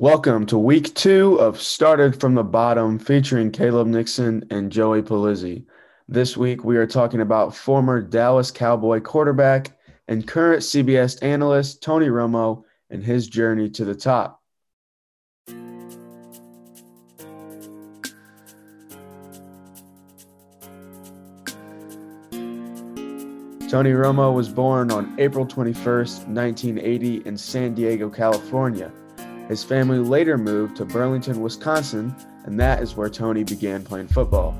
Welcome to week two of Started from the Bottom featuring Caleb Nixon and Joey Palizzi. This week we are talking about former Dallas Cowboy quarterback and current CBS analyst Tony Romo and his journey to the top. Tony Romo was born on April 21st, 1980, in San Diego, California. His family later moved to Burlington, Wisconsin, and that is where Tony began playing football.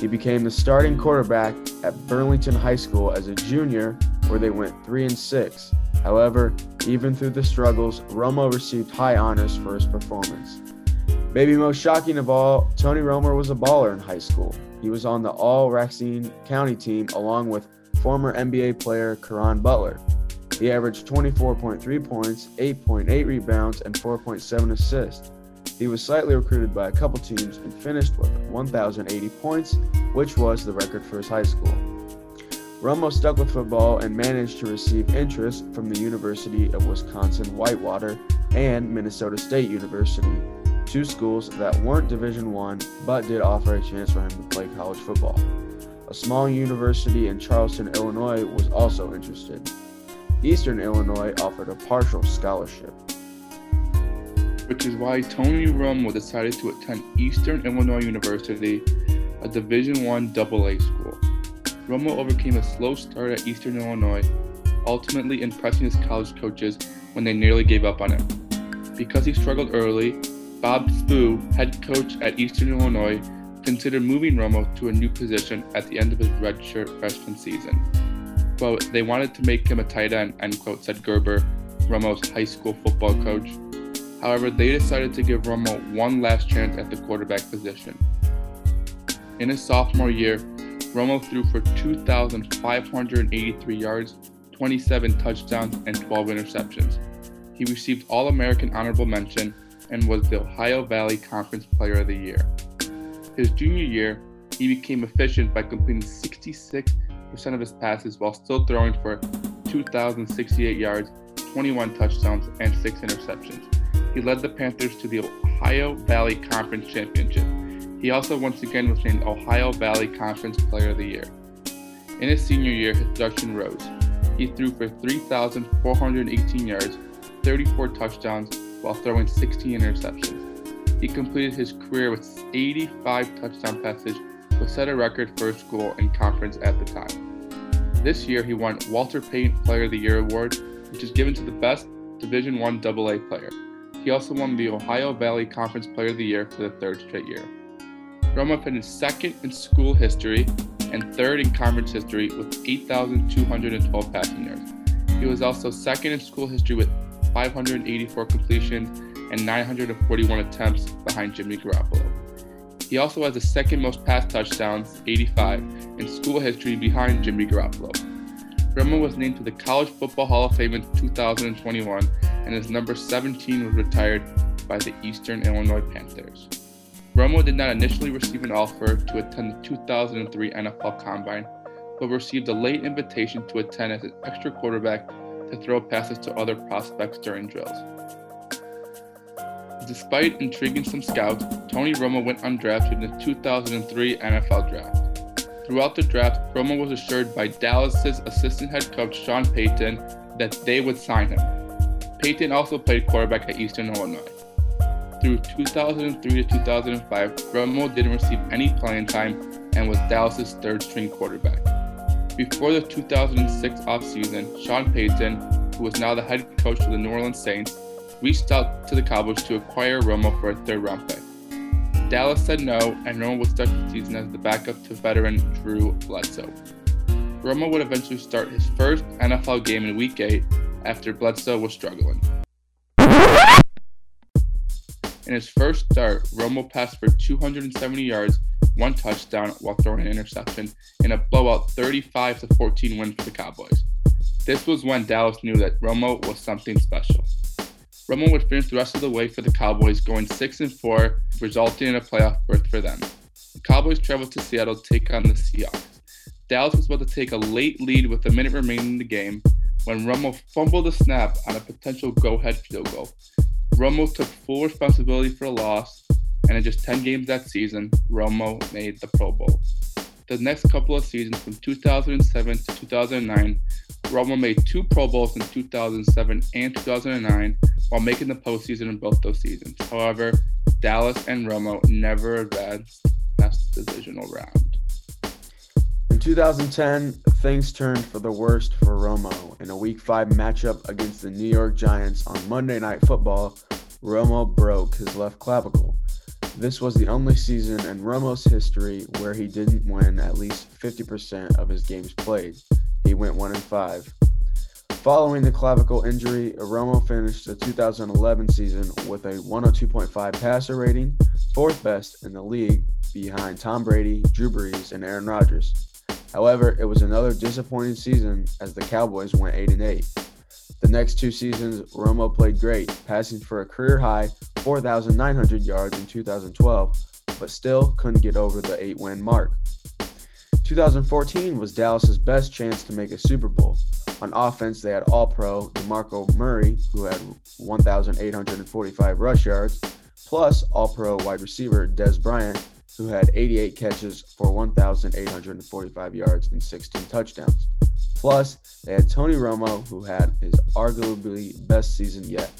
He became the starting quarterback at Burlington High School as a junior, where they went 3 and 6. However, even through the struggles, Romo received high honors for his performance. Maybe most shocking of all, Tony Romo was a baller in high school. He was on the All Racine County team along with former NBA player Caron Butler. He averaged 24.3 points, 8.8 rebounds, and 4.7 assists. He was slightly recruited by a couple teams and finished with 1,080 points, which was the record for his high school. Romo stuck with football and managed to receive interest from the University of Wisconsin Whitewater and Minnesota State University, two schools that weren't Division 1 but did offer a chance for him to play college football. A small university in Charleston, Illinois was also interested. Eastern Illinois offered a partial scholarship. Which is why Tony Romo decided to attend Eastern Illinois University, a Division One AA school. Romo overcame a slow start at Eastern Illinois, ultimately impressing his college coaches when they nearly gave up on him. Because he struggled early, Bob Spoo, head coach at Eastern Illinois, considered moving Romo to a new position at the end of his redshirt freshman season quote, they wanted to make him a tight end, end quote, said Gerber, Romo's high school football coach. However, they decided to give Romo one last chance at the quarterback position. In his sophomore year, Romo threw for 2,583 yards, 27 touchdowns, and 12 interceptions. He received All American honorable mention and was the Ohio Valley Conference Player of the Year. His junior year, he became efficient by completing 66 percent of his passes while still throwing for 2,068 yards, 21 touchdowns, and 6 interceptions. He led the Panthers to the Ohio Valley Conference Championship. He also once again was named Ohio Valley Conference Player of the Year. In his senior year, his production rose. He threw for 3,418 yards, 34 touchdowns, while throwing 16 interceptions. He completed his career with 85 touchdown passes which set a record for school and conference at the time. This year, he won Walter Payton Player of the Year award, which is given to the best Division One AA player. He also won the Ohio Valley Conference Player of the Year for the third straight year. Romo finished second in school history and third in conference history with 8,212 passing yards. He was also second in school history with 584 completions and 941 attempts behind Jimmy Garoppolo. He also has the second most pass touchdowns, 85, in school history behind Jimmy Garoppolo. Romo was named to the College Football Hall of Fame in 2021, and his number 17 was retired by the Eastern Illinois Panthers. Romo did not initially receive an offer to attend the 2003 NFL Combine, but received a late invitation to attend as an extra quarterback to throw passes to other prospects during drills. Despite intriguing some scouts, Tony Romo went undrafted in the 2003 NFL Draft. Throughout the draft, Romo was assured by Dallas's assistant head coach Sean Payton that they would sign him. Payton also played quarterback at Eastern Illinois. Through 2003 to 2005, Romo didn't receive any playing time and was Dallas's third string quarterback. Before the 2006 offseason, Sean Payton, who was now the head coach of the New Orleans Saints, reached out to the Cowboys to acquire Romo for a third round pick. Dallas said no, and Romo would start the season as the backup to veteran Drew Bledsoe. Romo would eventually start his first NFL game in Week 8 after Bledsoe was struggling. In his first start, Romo passed for 270 yards, one touchdown while throwing an interception in a blowout 35 14 win for the Cowboys. This was when Dallas knew that Romo was something special. Romo would finish the rest of the way for the Cowboys, going 6 and 4, resulting in a playoff berth for them. The Cowboys traveled to Seattle to take on the Seahawks. Dallas was about to take a late lead with a minute remaining in the game when Romo fumbled the snap on a potential go ahead field goal. Romo took full responsibility for the loss, and in just 10 games that season, Romo made the Pro Bowl. The next couple of seasons, from 2007 to 2009, Romo made two Pro Bowls in 2007 and 2009 while making the postseason in both those seasons. However, Dallas and Romo never advanced past the divisional round. In 2010, things turned for the worst for Romo. In a Week 5 matchup against the New York Giants on Monday Night Football, Romo broke his left clavicle. This was the only season in Romo's history where he didn't win at least 50% of his games played. He went 1 and 5. Following the clavicle injury, Romo finished the 2011 season with a 102.5 passer rating, fourth best in the league, behind Tom Brady, Drew Brees, and Aaron Rodgers. However, it was another disappointing season as the Cowboys went 8 and 8. The next two seasons, Romo played great, passing for a career high 4,900 yards in 2012, but still couldn't get over the 8 win mark. 2014 was Dallas's best chance to make a Super Bowl. On offense, they had All Pro DeMarco Murray, who had 1,845 rush yards, plus All Pro wide receiver Dez Bryant, who had 88 catches for 1,845 yards and 16 touchdowns. Plus, they had Tony Romo, who had his arguably best season yet.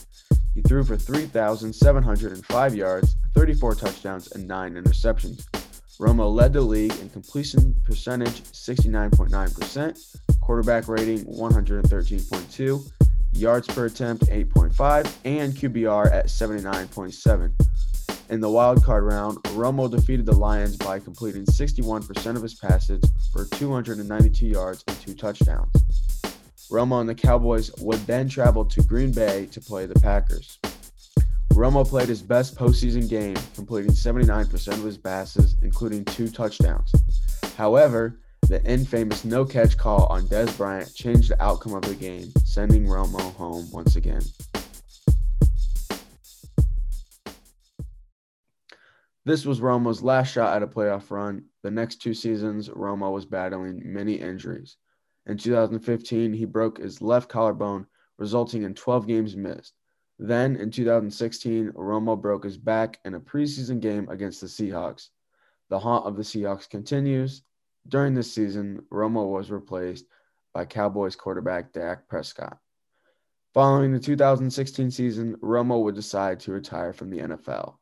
He threw for 3,705 yards, 34 touchdowns, and 9 interceptions. Romo led the league in completion percentage 69.9%, quarterback rating 113.2, yards per attempt 8.5, and QBR at 79.7. In the wild card round, Romo defeated the Lions by completing 61% of his passes for 292 yards and two touchdowns. Romo and the Cowboys would then travel to Green Bay to play the Packers. Romo played his best postseason game, completing 79% of his passes, including two touchdowns. However, the infamous no catch call on Dez Bryant changed the outcome of the game, sending Romo home once again. This was Romo's last shot at a playoff run. The next two seasons, Romo was battling many injuries. In 2015, he broke his left collarbone, resulting in 12 games missed. Then in 2016, Romo broke his back in a preseason game against the Seahawks. The haunt of the Seahawks continues. During this season, Romo was replaced by Cowboys quarterback Dak Prescott. Following the 2016 season, Romo would decide to retire from the NFL.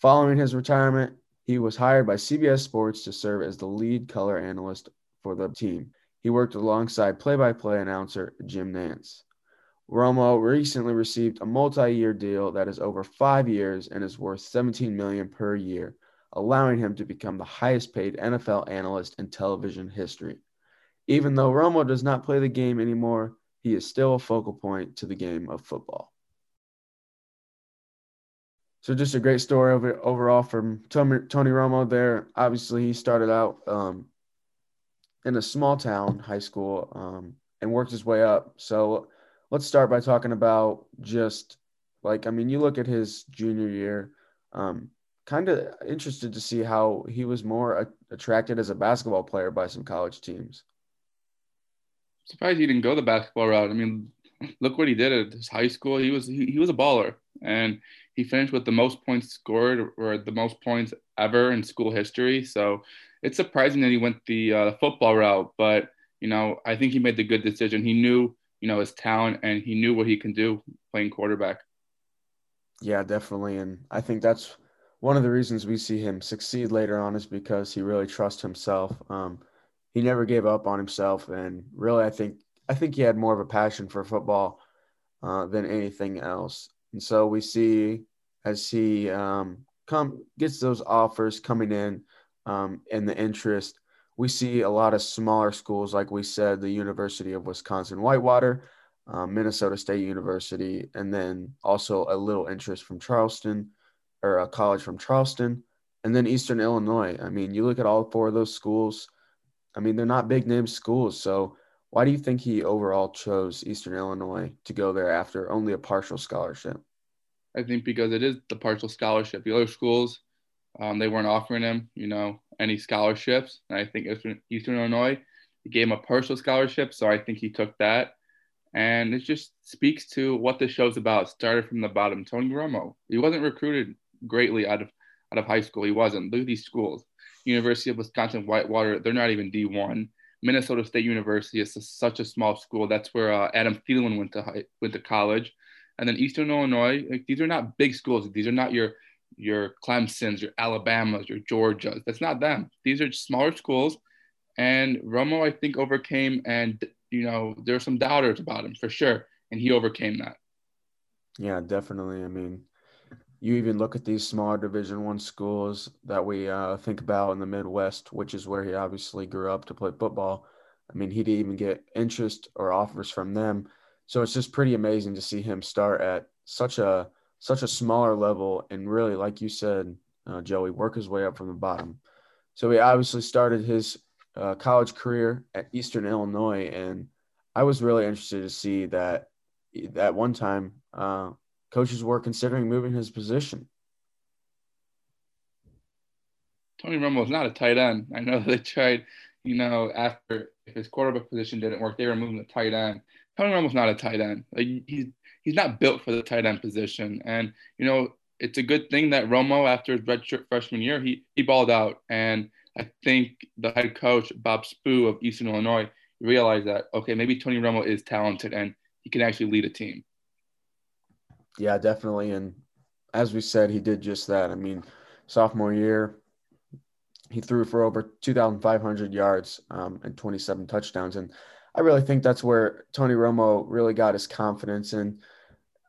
Following his retirement, he was hired by CBS Sports to serve as the lead color analyst for the team. He worked alongside play by play announcer Jim Nantz. Romo recently received a multi-year deal that is over five years and is worth 17 million per year, allowing him to become the highest-paid NFL analyst in television history. Even though Romo does not play the game anymore, he is still a focal point to the game of football. So just a great story over, overall from Tony, Tony Romo there. Obviously, he started out um, in a small town high school um, and worked his way up. So let's start by talking about just like I mean, you look at his junior year. Um, kind of interested to see how he was more a- attracted as a basketball player by some college teams. Surprised he didn't go the basketball route. I mean, look what he did at his high school. He was he, he was a baller, and he finished with the most points scored or the most points ever in school history. So it's surprising that he went the uh, football route, but you know, I think he made the good decision. He knew you know his talent and he knew what he can do playing quarterback. Yeah, definitely, and I think that's one of the reasons we see him succeed later on is because he really trusts himself. Um, he never gave up on himself, and really, I think I think he had more of a passion for football uh, than anything else. And so we see as he um, come gets those offers coming in um, and the interest we see a lot of smaller schools, like we said, the University of Wisconsin Whitewater, um, Minnesota State University, and then also a little interest from Charleston or a college from Charleston, and then Eastern Illinois. I mean, you look at all four of those schools, I mean, they're not big name schools. So why do you think he overall chose Eastern Illinois to go there after only a partial scholarship? I think because it is the partial scholarship. The other schools, um, they weren't offering him, you know, any scholarships. And I think Eastern, Eastern Illinois gave him a partial scholarship, so I think he took that. And it just speaks to what the show's about. Started from the bottom. Tony Romo, he wasn't recruited greatly out of out of high school. He wasn't. Look at these schools. University of Wisconsin Whitewater, they're not even D1. Minnesota State University is such a small school. That's where uh, Adam Thielen went to high, went to college. And then Eastern Illinois, like, these are not big schools. These are not your your Clemson's, your Alabamas, your Georgias. That's not them. These are smaller schools. And Romo, I think, overcame, and you know, there are some doubters about him for sure, and he overcame that. Yeah, definitely. I mean, you even look at these smaller Division One schools that we uh, think about in the Midwest, which is where he obviously grew up to play football. I mean, he didn't even get interest or offers from them. So it's just pretty amazing to see him start at such a such a smaller level and really, like you said, uh, Joey, work his way up from the bottom. So he obviously started his uh, college career at Eastern Illinois, and I was really interested to see that at one time uh, coaches were considering moving his position. Tony Romo was not a tight end. I know they tried, you know, after if his quarterback position didn't work, they were moving the tight end. Tony Romo's not a tight end. Like he's he's not built for the tight end position. And you know, it's a good thing that Romo, after his redshirt freshman year, he he balled out. And I think the head coach Bob Spoo of Eastern Illinois realized that okay, maybe Tony Romo is talented and he can actually lead a team. Yeah, definitely. And as we said, he did just that. I mean, sophomore year, he threw for over 2,500 yards um, and 27 touchdowns. And I really think that's where Tony Romo really got his confidence and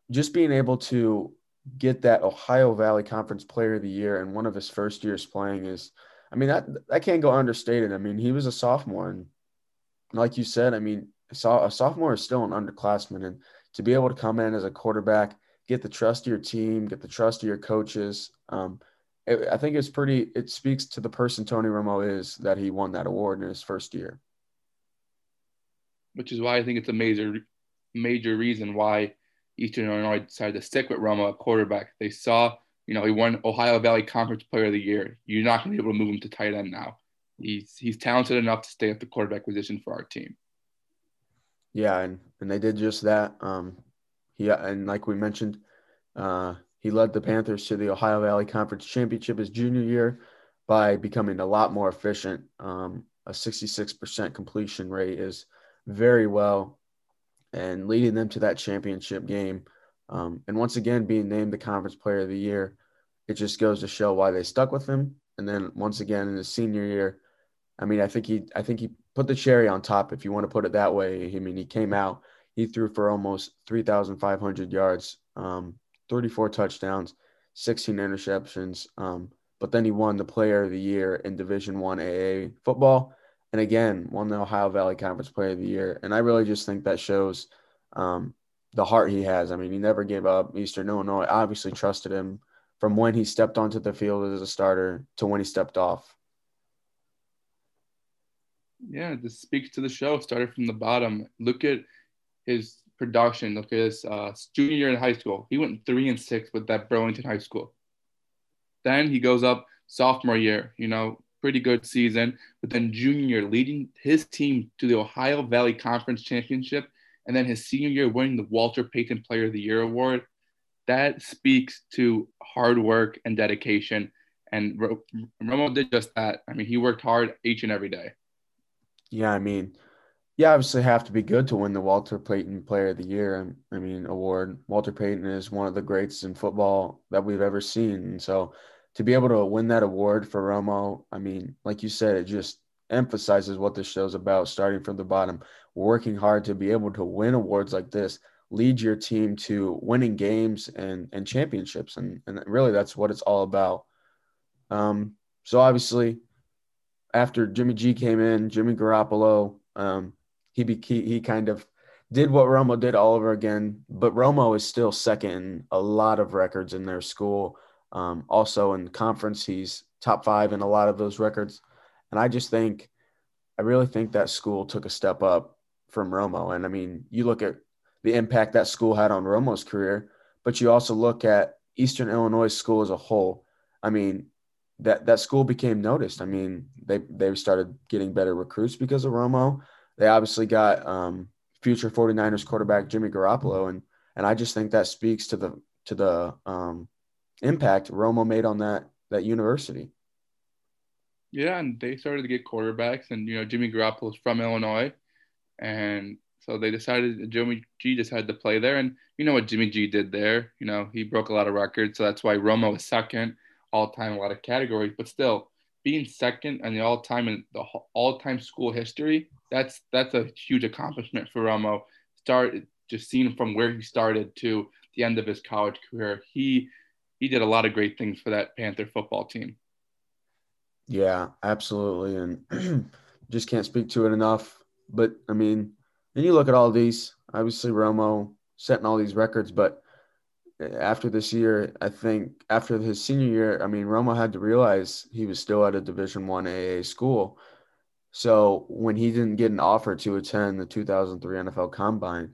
just being able to get that Ohio Valley Conference Player of the Year in one of his first years playing is, I mean, that that can't go understated. I mean, he was a sophomore, and like you said, I mean, a sophomore is still an underclassman, and to be able to come in as a quarterback, get the trust of your team, get the trust of your coaches. Um, it, I think it's pretty. It speaks to the person Tony Romo is that he won that award in his first year. Which is why I think it's a major, major reason why Eastern Illinois decided to stick with Romo at quarterback. They saw, you know, he won Ohio Valley Conference Player of the Year. You're not going to be able to move him to tight end now. He's he's talented enough to stay at the quarterback position for our team. Yeah, and and they did just that. Um, he and like we mentioned, uh, he led the Panthers to the Ohio Valley Conference Championship his junior year by becoming a lot more efficient. Um, a 66% completion rate is very well and leading them to that championship game. Um, and once again, being named the conference player of the year, it just goes to show why they stuck with him. And then once again in his senior year, I mean, I think he, I think he put the cherry on top, if you want to put it that way. I mean, he came out, he threw for almost 3,500 yards, um, 34 touchdowns, 16 interceptions. Um, but then he won the Player of the Year in Division One AA football, and again won the Ohio Valley Conference Player of the Year. And I really just think that shows um, the heart he has. I mean, he never gave up. Eastern Illinois obviously trusted him from when he stepped onto the field as a starter to when he stepped off. Yeah, this speaks to the show. Started from the bottom. Look at his production. Look at his uh, junior year in high school. He went three and six with that Burlington High School. Then he goes up sophomore year. You know, pretty good season. But then junior year, leading his team to the Ohio Valley Conference Championship, and then his senior year winning the Walter Payton Player of the Year award. That speaks to hard work and dedication. And Romo did just that. I mean, he worked hard each and every day. Yeah, I mean, you obviously have to be good to win the Walter Payton Player of the Year. I mean, award. Walter Payton is one of the greats in football that we've ever seen, and so to be able to win that award for Romo, I mean, like you said, it just emphasizes what this show's about. Starting from the bottom, working hard to be able to win awards like this, lead your team to winning games and and championships, and and really that's what it's all about. Um, so obviously, after Jimmy G came in, Jimmy Garoppolo. Um, he, be, he he kind of did what Romo did all over again, but Romo is still second in a lot of records in their school. Um, also in conference, he's top five in a lot of those records. And I just think, I really think that school took a step up from Romo. And I mean, you look at the impact that school had on Romo's career, but you also look at Eastern Illinois school as a whole. I mean, that that school became noticed. I mean, they they started getting better recruits because of Romo. They obviously got um, future 49ers quarterback Jimmy Garoppolo. And and I just think that speaks to the to the um, impact Romo made on that that university. Yeah, and they started to get quarterbacks, and you know Jimmy Garoppolo is from Illinois, and so they decided Jimmy G decided to play there, and you know what Jimmy G did there. You know he broke a lot of records, so that's why Romo is second all time a lot of categories. But still, being second in the all time in the all time school history, that's that's a huge accomplishment for Romo. Start just seeing from where he started to the end of his college career, he he did a lot of great things for that Panther football team. Yeah, absolutely, and just can't speak to it enough. But I mean, and you look at all these, obviously Romo setting all these records, but after this year, I think after his senior year, I mean, Romo had to realize he was still at a Division One AA school. So when he didn't get an offer to attend the 2003 NFL Combine,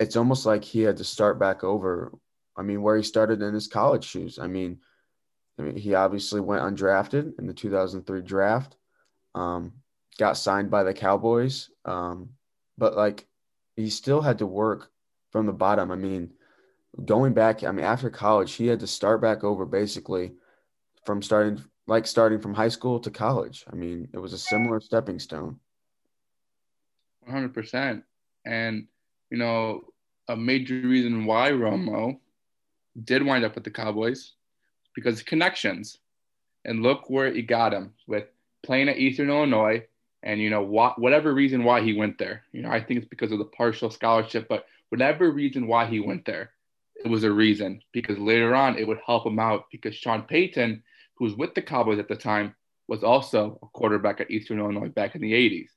it's almost like he had to start back over. I mean, where he started in his college shoes. I mean, I mean, he obviously went undrafted in the 2003 draft, um, got signed by the Cowboys, um, but like he still had to work from the bottom. I mean, going back, I mean, after college, he had to start back over basically from starting, like starting from high school to college. I mean, it was a similar stepping stone. 100%. And, you know, a major reason why Romo did wind up with the Cowboys because connections. And look where he got him with playing at Eastern Illinois. And, you know, what, whatever reason why he went there, you know, I think it's because of the partial scholarship, but whatever reason why he went there, it was a reason because later on it would help him out because Sean Payton, who was with the Cowboys at the time, was also a quarterback at Eastern Illinois back in the 80s.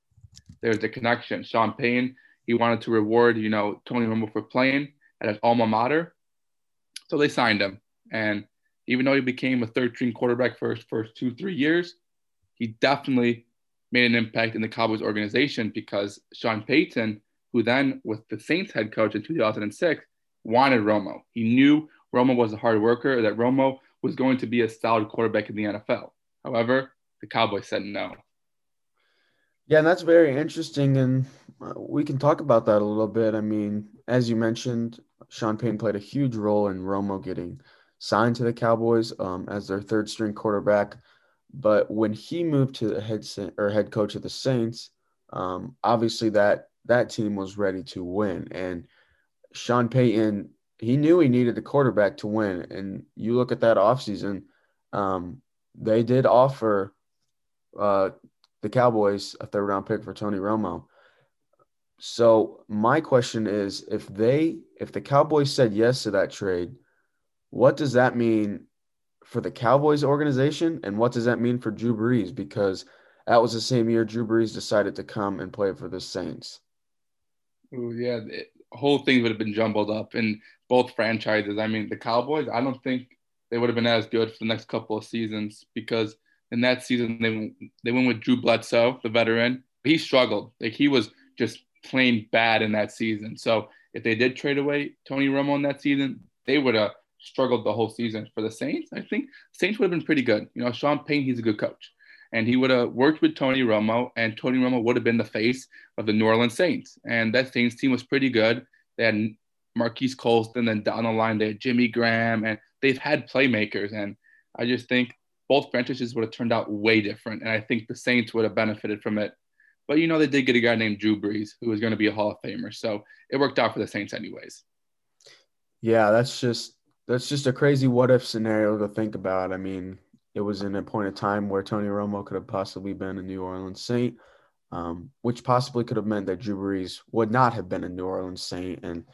There's the connection. Sean Payton, he wanted to reward, you know, Tony Romo for playing at his alma mater. So they signed him. And even though he became a third string quarterback for his first two, three years, he definitely made an impact in the Cowboys organization because Sean Payton, who then was the Saints head coach in 2006, wanted Romo. He knew Romo was a hard worker, that Romo was going to be a solid quarterback in the NFL. However, the Cowboys said no. Yeah, and that's very interesting. And uh, we can talk about that a little bit. I mean, as you mentioned, Sean Payton played a huge role in Romo getting signed to the Cowboys um, as their third string quarterback. But when he moved to the head or head coach of the Saints, um, obviously that that team was ready to win. And Sean Payton, he knew he needed the quarterback to win. And you look at that offseason, um, they did offer uh, the Cowboys a third round pick for Tony Romo. So my question is if they if the Cowboys said yes to that trade, what does that mean for the Cowboys organization and what does that mean for Drew Brees because that was the same year Drew Brees decided to come and play for the Saints. Ooh, yeah, the whole thing would have been jumbled up in both franchises. I mean, the Cowboys, I don't think they would have been as good for the next couple of seasons because in that season they they went with Drew Bledsoe, the veteran. He struggled. Like he was just plain bad in that season. So if they did trade away Tony Romo in that season, they would have struggled the whole season. For the Saints, I think Saints would have been pretty good. You know, Sean Payton, he's a good coach. And he would have worked with Tony Romo, and Tony Romo would have been the face of the New Orleans Saints. And that Saints team was pretty good. They had Marques Colston, then down the line they had Jimmy Graham, and they've had playmakers. And I just think both franchises would have turned out way different. And I think the Saints would have benefited from it. But you know, they did get a guy named Drew Brees who was going to be a Hall of Famer. So it worked out for the Saints anyways. Yeah, that's just that's just a crazy what if scenario to think about. I mean, it was in a point of time where Tony Romo could have possibly been a New Orleans Saint, um, which possibly could have meant that Drew Brees would not have been a New Orleans Saint. And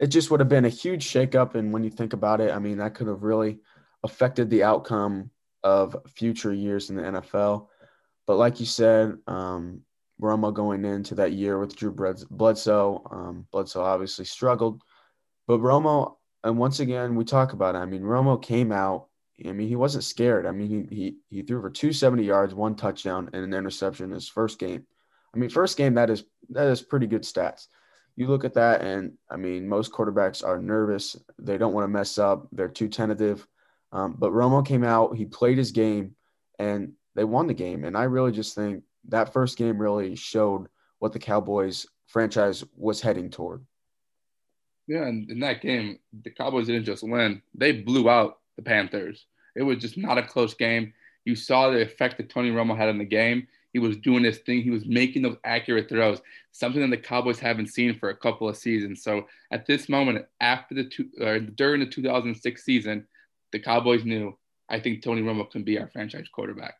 it just would have been a huge shakeup. And when you think about it, I mean, that could have really affected the outcome of future years in the NFL. But like you said, um, Romo going into that year with Drew Bledsoe, um, Bledsoe obviously struggled. But Romo, and once again, we talk about it. I mean, Romo came out. I mean, he wasn't scared. I mean, he he he threw for 270 yards, one touchdown, and an interception in his first game. I mean, first game that is that is pretty good stats. You look at that, and I mean, most quarterbacks are nervous. They don't want to mess up. They're too tentative. Um, but Romo came out. He played his game, and they won the game. And I really just think that first game really showed what the Cowboys franchise was heading toward. Yeah, and in that game, the Cowboys didn't just win; they blew out the Panthers. It was just not a close game. You saw the effect that Tony Romo had on the game. He was doing his thing. He was making those accurate throws, something that the Cowboys haven't seen for a couple of seasons. So at this moment, after the two, or during the 2006 season, the Cowboys knew I think Tony Romo can be our franchise quarterback.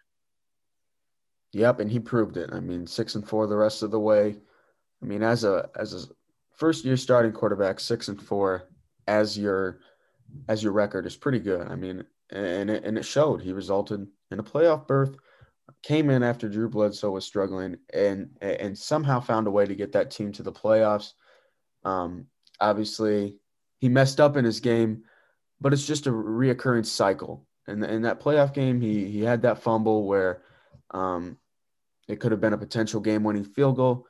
Yep, and he proved it. I mean, six and four the rest of the way. I mean, as a as a first year starting quarterback, six and four as your as your record is pretty good. I mean, and it, and it showed. He resulted in a playoff berth. Came in after Drew Bledsoe was struggling, and and somehow found a way to get that team to the playoffs. Um, obviously, he messed up in his game, but it's just a reoccurring cycle. And in that playoff game, he he had that fumble where um, it could have been a potential game-winning field goal,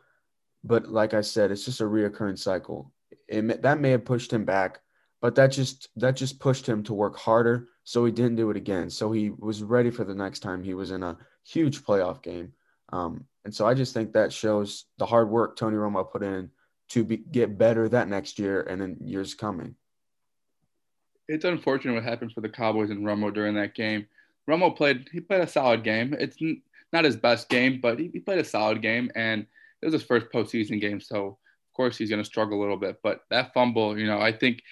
but like I said, it's just a reoccurring cycle. It, that may have pushed him back, but that just that just pushed him to work harder, so he didn't do it again. So he was ready for the next time he was in a huge playoff game. Um, and so I just think that shows the hard work Tony Romo put in to be, get better that next year and in years coming it's unfortunate what happened for the Cowboys and Romo during that game. Romo played he played a solid game. It's not his best game, but he, he played a solid game, and it was his first postseason game, so of course he's going to struggle a little bit. But that fumble, you know, I think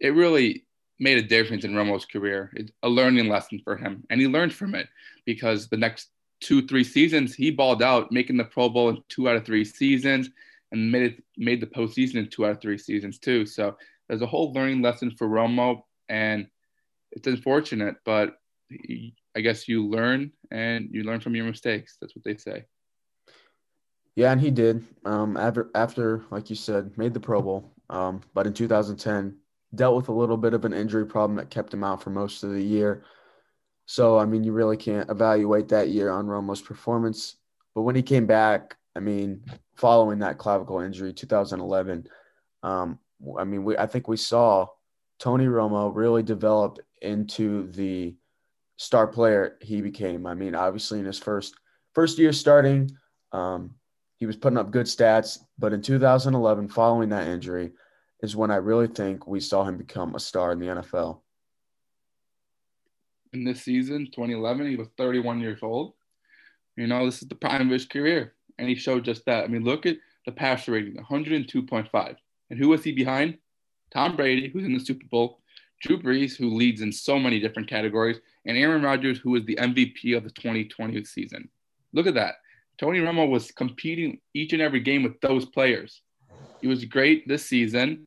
it really made a difference in Romo's career. It's a learning lesson for him, and he learned from it because the next two three seasons he balled out, making the Pro Bowl in two out of three seasons, and made it made the postseason in two out of three seasons too. So there's a whole learning lesson for Romo and it's unfortunate, but I guess you learn and you learn from your mistakes. That's what they say. Yeah, and he did. Um, after, after like you said, made the Pro Bowl. Um, but in 2010, dealt with a little bit of an injury problem that kept him out for most of the year. So, I mean, you really can't evaluate that year on Romo's performance. But when he came back, I mean, following that clavicle injury, 2011, um, I mean, we I think we saw Tony Romo really develop into the star player he became. I mean, obviously in his first first year starting, um, he was putting up good stats, but in 2011, following that injury, is when I really think we saw him become a star in the NFL. In this season, 2011, he was 31 years old. You know, this is the prime of his career, and he showed just that. I mean, look at the passer rating, 102.5. And who was he behind? Tom Brady, who's in the Super Bowl, Drew Brees, who leads in so many different categories, and Aaron Rodgers, who was the MVP of the 2020 season. Look at that. Tony Romo was competing each and every game with those players. He was great this season,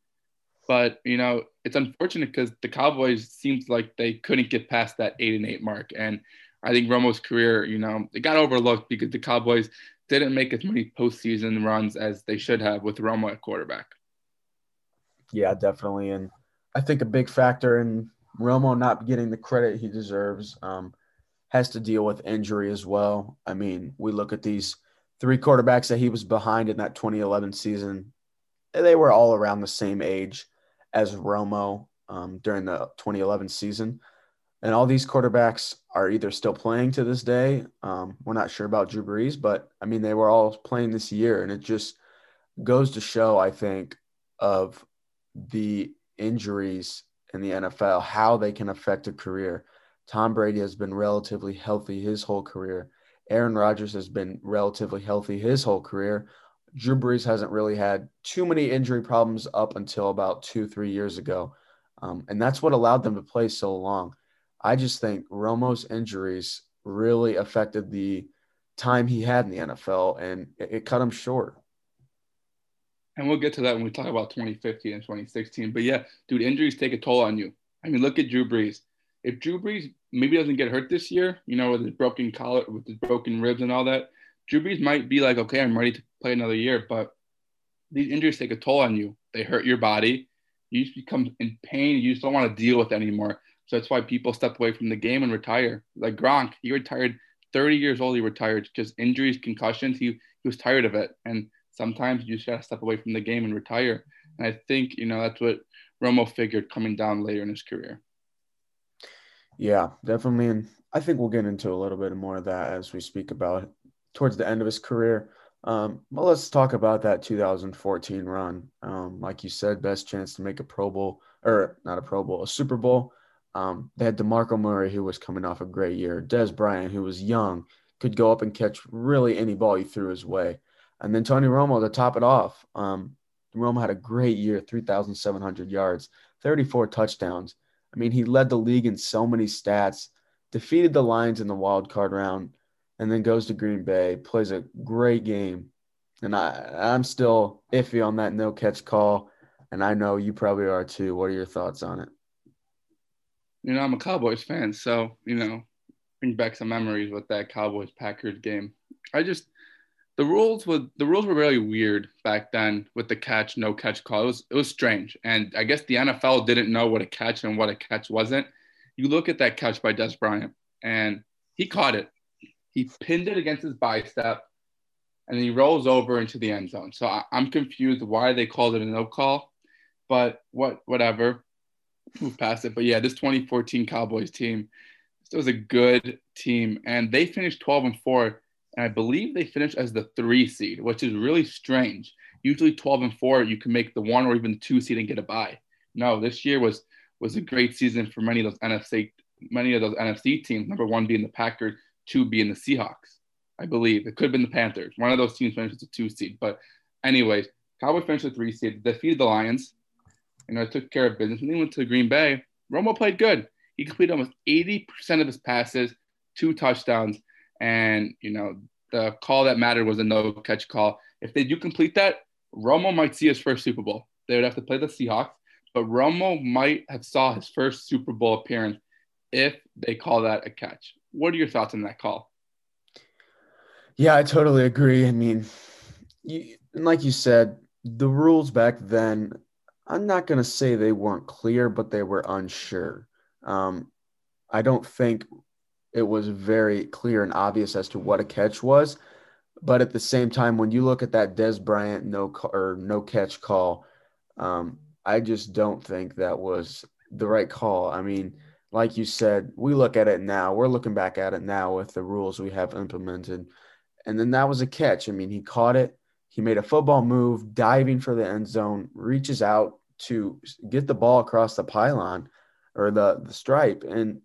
but you know it's unfortunate because the Cowboys seems like they couldn't get past that eight and eight mark, and I think Romo's career, you know, it got overlooked because the Cowboys didn't make as many postseason runs as they should have with Romo at quarterback. Yeah, definitely. And I think a big factor in Romo not getting the credit he deserves um, has to deal with injury as well. I mean, we look at these three quarterbacks that he was behind in that 2011 season. They were all around the same age as Romo um, during the 2011 season. And all these quarterbacks are either still playing to this day. Um, we're not sure about Drew Brees, but I mean, they were all playing this year. And it just goes to show, I think, of the injuries in the NFL, how they can affect a career. Tom Brady has been relatively healthy his whole career. Aaron Rodgers has been relatively healthy his whole career. Drew Brees hasn't really had too many injury problems up until about two, three years ago. Um, and that's what allowed them to play so long. I just think Romo's injuries really affected the time he had in the NFL and it, it cut him short and we'll get to that when we talk about 2015 and 2016. But yeah, dude, injuries take a toll on you. I mean, look at Drew Brees. If Drew Brees maybe doesn't get hurt this year, you know, with his broken collar, with his broken ribs and all that, Drew Brees might be like, okay, I'm ready to play another year. But these injuries take a toll on you. They hurt your body. You just become in pain. You just don't want to deal with anymore. So that's why people step away from the game and retire. Like Gronk, he retired 30 years old. He retired just injuries, concussions. He he was tired of it, and sometimes you just got to step away from the game and retire. And I think, you know, that's what Romo figured coming down later in his career. Yeah, definitely. And I think we'll get into a little bit more of that as we speak about towards the end of his career. Um, well, let's talk about that 2014 run. Um, like you said, best chance to make a Pro Bowl, or not a Pro Bowl, a Super Bowl. Um, they had DeMarco Murray, who was coming off a great year, Dez Bryant, who was young, could go up and catch really any ball you threw his way. And then Tony Romo to top it off. Um, Romo had a great year, 3,700 yards, 34 touchdowns. I mean, he led the league in so many stats, defeated the Lions in the wild card round, and then goes to Green Bay, plays a great game. And I, I'm still iffy on that no catch call. And I know you probably are too. What are your thoughts on it? You know, I'm a Cowboys fan. So, you know, bring back some memories with that Cowboys Packers game. I just, the rules were the rules were really weird back then with the catch no catch call. It was it was strange, and I guess the NFL didn't know what a catch and what a catch wasn't. You look at that catch by Dez Bryant, and he caught it. He pinned it against his bicep, and he rolls over into the end zone. So I, am confused why they called it a no call, but what whatever. Move past it. But yeah, this 2014 Cowboys team, this was a good team, and they finished 12 and four and I believe they finished as the three seed, which is really strange. Usually 12 and four, you can make the one or even the two seed and get a bye. No, this year was was a great season for many of those NFC many of those NFC teams. Number one being the Packers, two being the Seahawks. I believe it could have been the Panthers. One of those teams finished as a two seed. But anyways, Cowboys finished a three seed, defeated the Lions, you know, took care of business, and then went to Green Bay. Romo played good. He completed almost 80% of his passes, two touchdowns, and you know the call that mattered was a no catch call. If they do complete that, Romo might see his first Super Bowl. They would have to play the Seahawks, but Romo might have saw his first Super Bowl appearance if they call that a catch. What are your thoughts on that call? Yeah, I totally agree. I mean, you, like you said, the rules back then, I'm not going to say they weren't clear, but they were unsure. Um, I don't think it was very clear and obvious as to what a catch was. But at the same time, when you look at that Dez Bryant no or no catch call, um, I just don't think that was the right call. I mean, like you said, we look at it now. We're looking back at it now with the rules we have implemented, and then that was a catch. I mean, he caught it. He made a football move, diving for the end zone, reaches out to get the ball across the pylon or the the stripe, and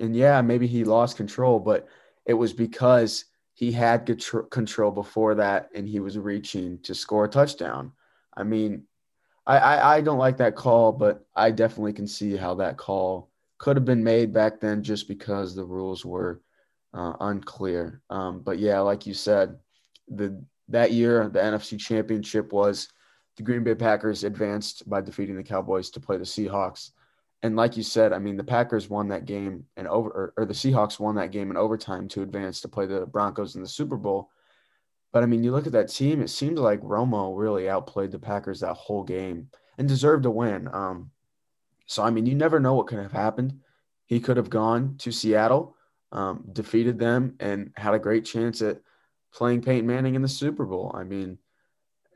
and yeah, maybe he lost control, but it was because he had control before that and he was reaching to score a touchdown. I mean, I, I, I don't like that call, but I definitely can see how that call could have been made back then just because the rules were uh, unclear. Um, but yeah, like you said, the that year the NFC Championship was the Green Bay Packers advanced by defeating the Cowboys to play the Seahawks and like you said, I mean, the Packers won that game and over, or, or, the Seahawks won that game in overtime to advance to play the Broncos in the Super Bowl. But I mean, you look at that team; it seemed like Romo really outplayed the Packers that whole game and deserved to win. Um, so I mean, you never know what could have happened. He could have gone to Seattle, um, defeated them, and had a great chance at playing Peyton Manning in the Super Bowl. I mean,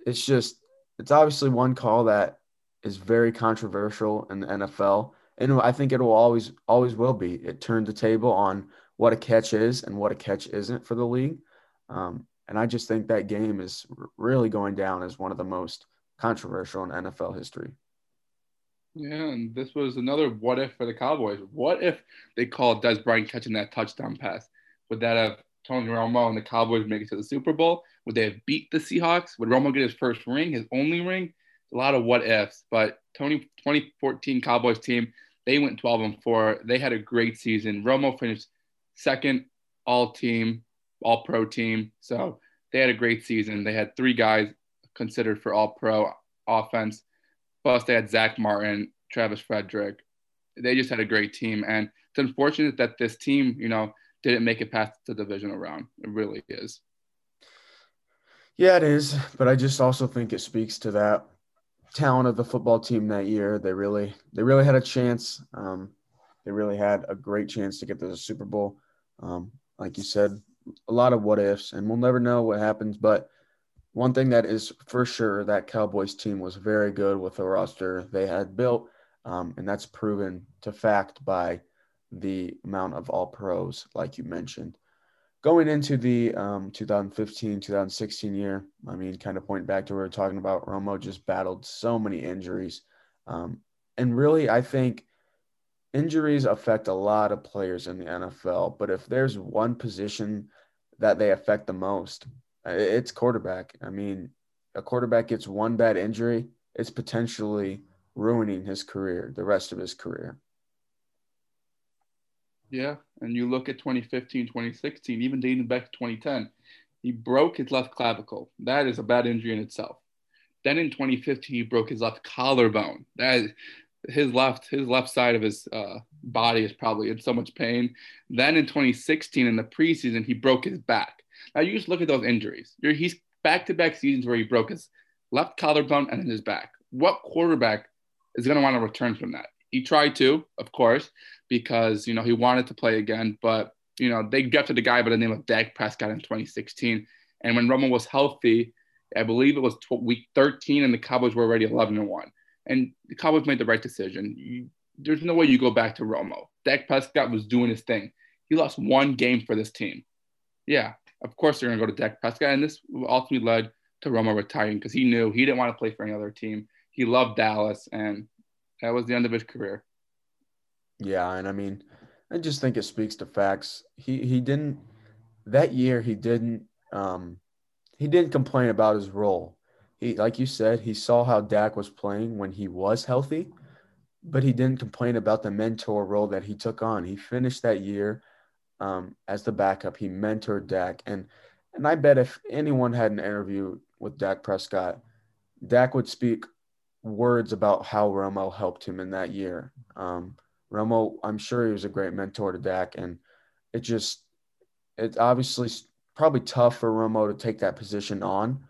it's just it's obviously one call that is very controversial in the NFL, and I think it will always always will be. It turned the table on what a catch is and what a catch isn't for the league, um, and I just think that game is really going down as one of the most controversial in NFL history. Yeah, and this was another what if for the Cowboys. What if they called Dez Bryant catching that touchdown pass? Would that have Tony Romo and the Cowboys make it to the Super Bowl? Would they have beat the Seahawks? Would Romo get his first ring, his only ring? a lot of what ifs, but Tony 2014 Cowboys team, they went 12 and 4. They had a great season. Romo finished second all team, all pro team. So they had a great season. They had three guys considered for all pro offense. Plus, they had Zack Martin, Travis Frederick. They just had a great team. And it's unfortunate that this team, you know, didn't make it past the divisional round. It really is. Yeah, it is. But I just also think it speaks to that talent of the football team that year. They really they really had a chance. Um, they really had a great chance to get to the Super Bowl. Um, like you said, a lot of what ifs, and we'll never know what happens. But one thing that is for sure that Cowboys team was very good with the roster they had built, um, and that's proven to fact by the amount of all pros, like you mentioned. going into the um, 2015 2016 year, I mean, kind of point back to where we are talking about, Romo just battled so many injuries. Um, and really, I think injuries affect a lot of players in the NFL. But if there's one position that they affect the most, it's quarterback. I mean, a quarterback gets one bad injury, it's potentially ruining his career, the rest of his career. Yeah. And you look at 2015, 2016, even dating back to 2010, he broke his left clavicle. That is a bad injury in itself. Then in 2015, he broke his left collarbone. That his left his left side of his uh, body is probably in so much pain. Then in 2016, in the preseason, he broke his back. Now you just look at those injuries. You're, he's back-to-back seasons where he broke his left collarbone and then his back. What quarterback is going to want to return from that? He tried to, of course, because you know he wanted to play again, but you know they drafted a guy by the name of Dak Prescott in 2016, and when Romo was healthy, I believe it was week 13, and the Cowboys were already 11 and one, and the Cowboys made the right decision. You, there's no way you go back to Romo. Dak Prescott was doing his thing. He lost one game for this team. Yeah, of course they're going to go to Dak Prescott, and this ultimately led to Romo retiring because he knew he didn't want to play for any other team. He loved Dallas, and that was the end of his career. Yeah, and I mean, I just think it speaks to facts. He he didn't that year. He didn't um, he didn't complain about his role. He like you said, he saw how Dak was playing when he was healthy, but he didn't complain about the mentor role that he took on. He finished that year um, as the backup. He mentored Dak, and and I bet if anyone had an interview with Dak Prescott, Dak would speak words about how Romo helped him in that year. Um, Romo, I'm sure he was a great mentor to Dak, and it just it's obviously probably tough for Romo to take that position on.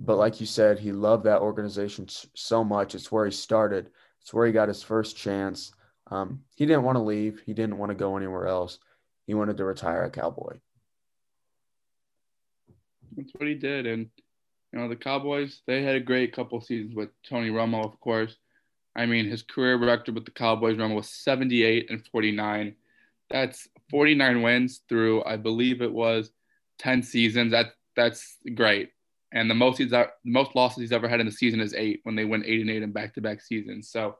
But like you said, he loved that organization so much. It's where he started. It's where he got his first chance. Um, he didn't want to leave. He didn't want to go anywhere else. He wanted to retire a Cowboy. That's what he did, and you know the Cowboys. They had a great couple seasons with Tony Romo, of course. I mean, his career record with the Cowboys run was 78 and 49. That's 49 wins through, I believe it was 10 seasons. That that's great. And the most he's most losses he's ever had in the season is eight when they went eight and eight in back-to-back seasons. So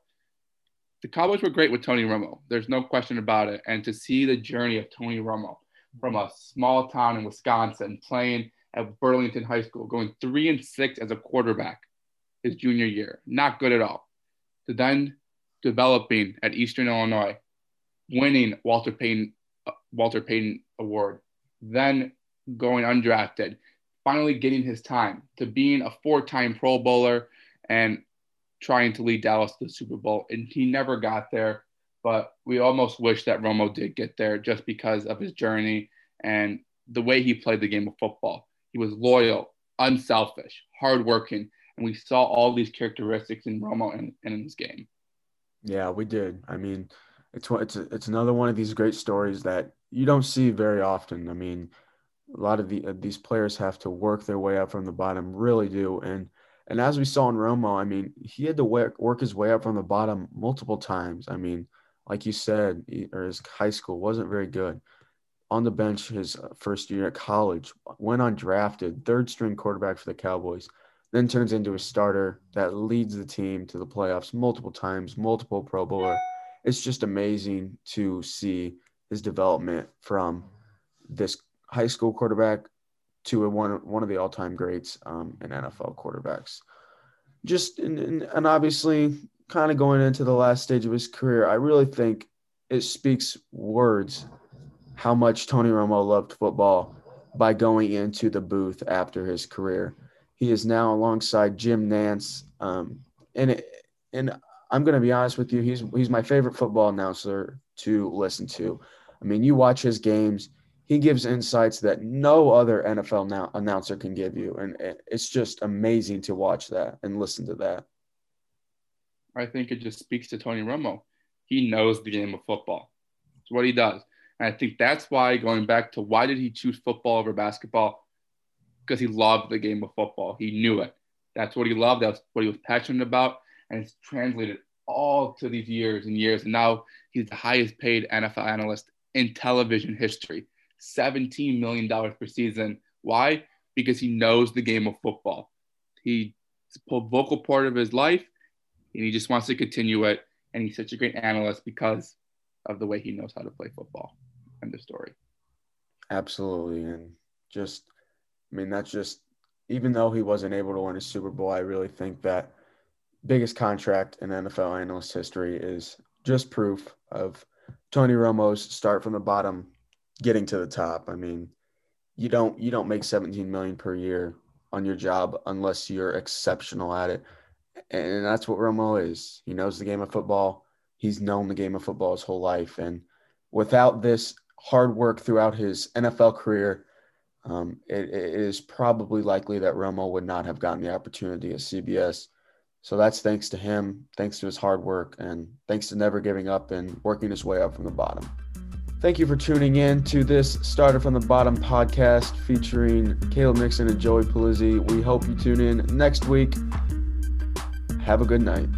the Cowboys were great with Tony Romo. There's no question about it. And to see the journey of Tony Romo from a small town in Wisconsin playing at Burlington High School, going three and six as a quarterback his junior year, not good at all to then developing at Eastern Illinois, winning Walter Payton uh, Walter Payton Award, then going undrafted, finally getting his time to being a four-time Pro Bowler and trying to lead Dallas to the Super Bowl. And he never got there, but we almost wish that Romo did get there just because of his journey and the way he played the game of football. He was loyal, unselfish, hardworking, and we saw all these characteristics in Romo and, and in his game. Yeah, we did. I mean, it's it's it's another one of these great stories that you don't see very often. I mean, a lot of the, uh, these players have to work their way up from the bottom, really do. And and as we saw in Romo, I mean, he had to work work his way up from the bottom multiple times. I mean, like you said, he, or his high school wasn't very good. On the bench his uh, first year at college, went undrafted, third string quarterback for the Cowboys then turns into a starter that leads the team to the playoffs multiple times, multiple Pro Bowler. It's just amazing to see his development from this high school quarterback to a one one of the all time greats um, in NFL quarterbacks. Just and, and obviously, kind of going into the last stage of his career, I really think it speaks words how much Tony Romo loved football by going into the booth after his career. He is now alongside Jim Nantz, Um, and it, and I'm going to be honest with you, he's he's my favorite football announcer to listen to. I mean, you watch his games, he gives insights that no other NFL now, announcer can give you, and it's just amazing to watch that and listen to that. I think it just speaks to Tony Romo. He knows the game of football. It's what he does. And I think that's why, going back to why did he choose football over basketball? because he loved the game of football. He knew it. That's what he loved. That's what he was passionate about. And it's translated all to these years and years. And now he's the highest paid NFL analyst in television history. $17 million per season. Why? Because he knows the game of football. He's a vocal part of his life, and he just wants to continue it. And he's such a great analyst because of the way he knows how to play football. End of story. Absolutely. And just, I mean, that's just, even though he wasn't able to win a Super Bowl, I really think that biggest contract in NFL analyst history is just proof of Tony Romo's start from the bottom, getting to the top. I mean, you don't you don't make 17 million per year on your job unless you're exceptional at it. And that's what Romo is. He knows the game of football. He's known the game of football his whole life. And without this hard work throughout his NFL career, um, it, it is probably likely that Romo would not have gotten the opportunity at CBS. So that's thanks to him, thanks to his hard work, and thanks to never giving up and working his way up from the bottom. Thank you for tuning in to this Started from the Bottom podcast featuring Caleb Nixon and Joey Palizzi. We hope you tune in next week. Have a good night.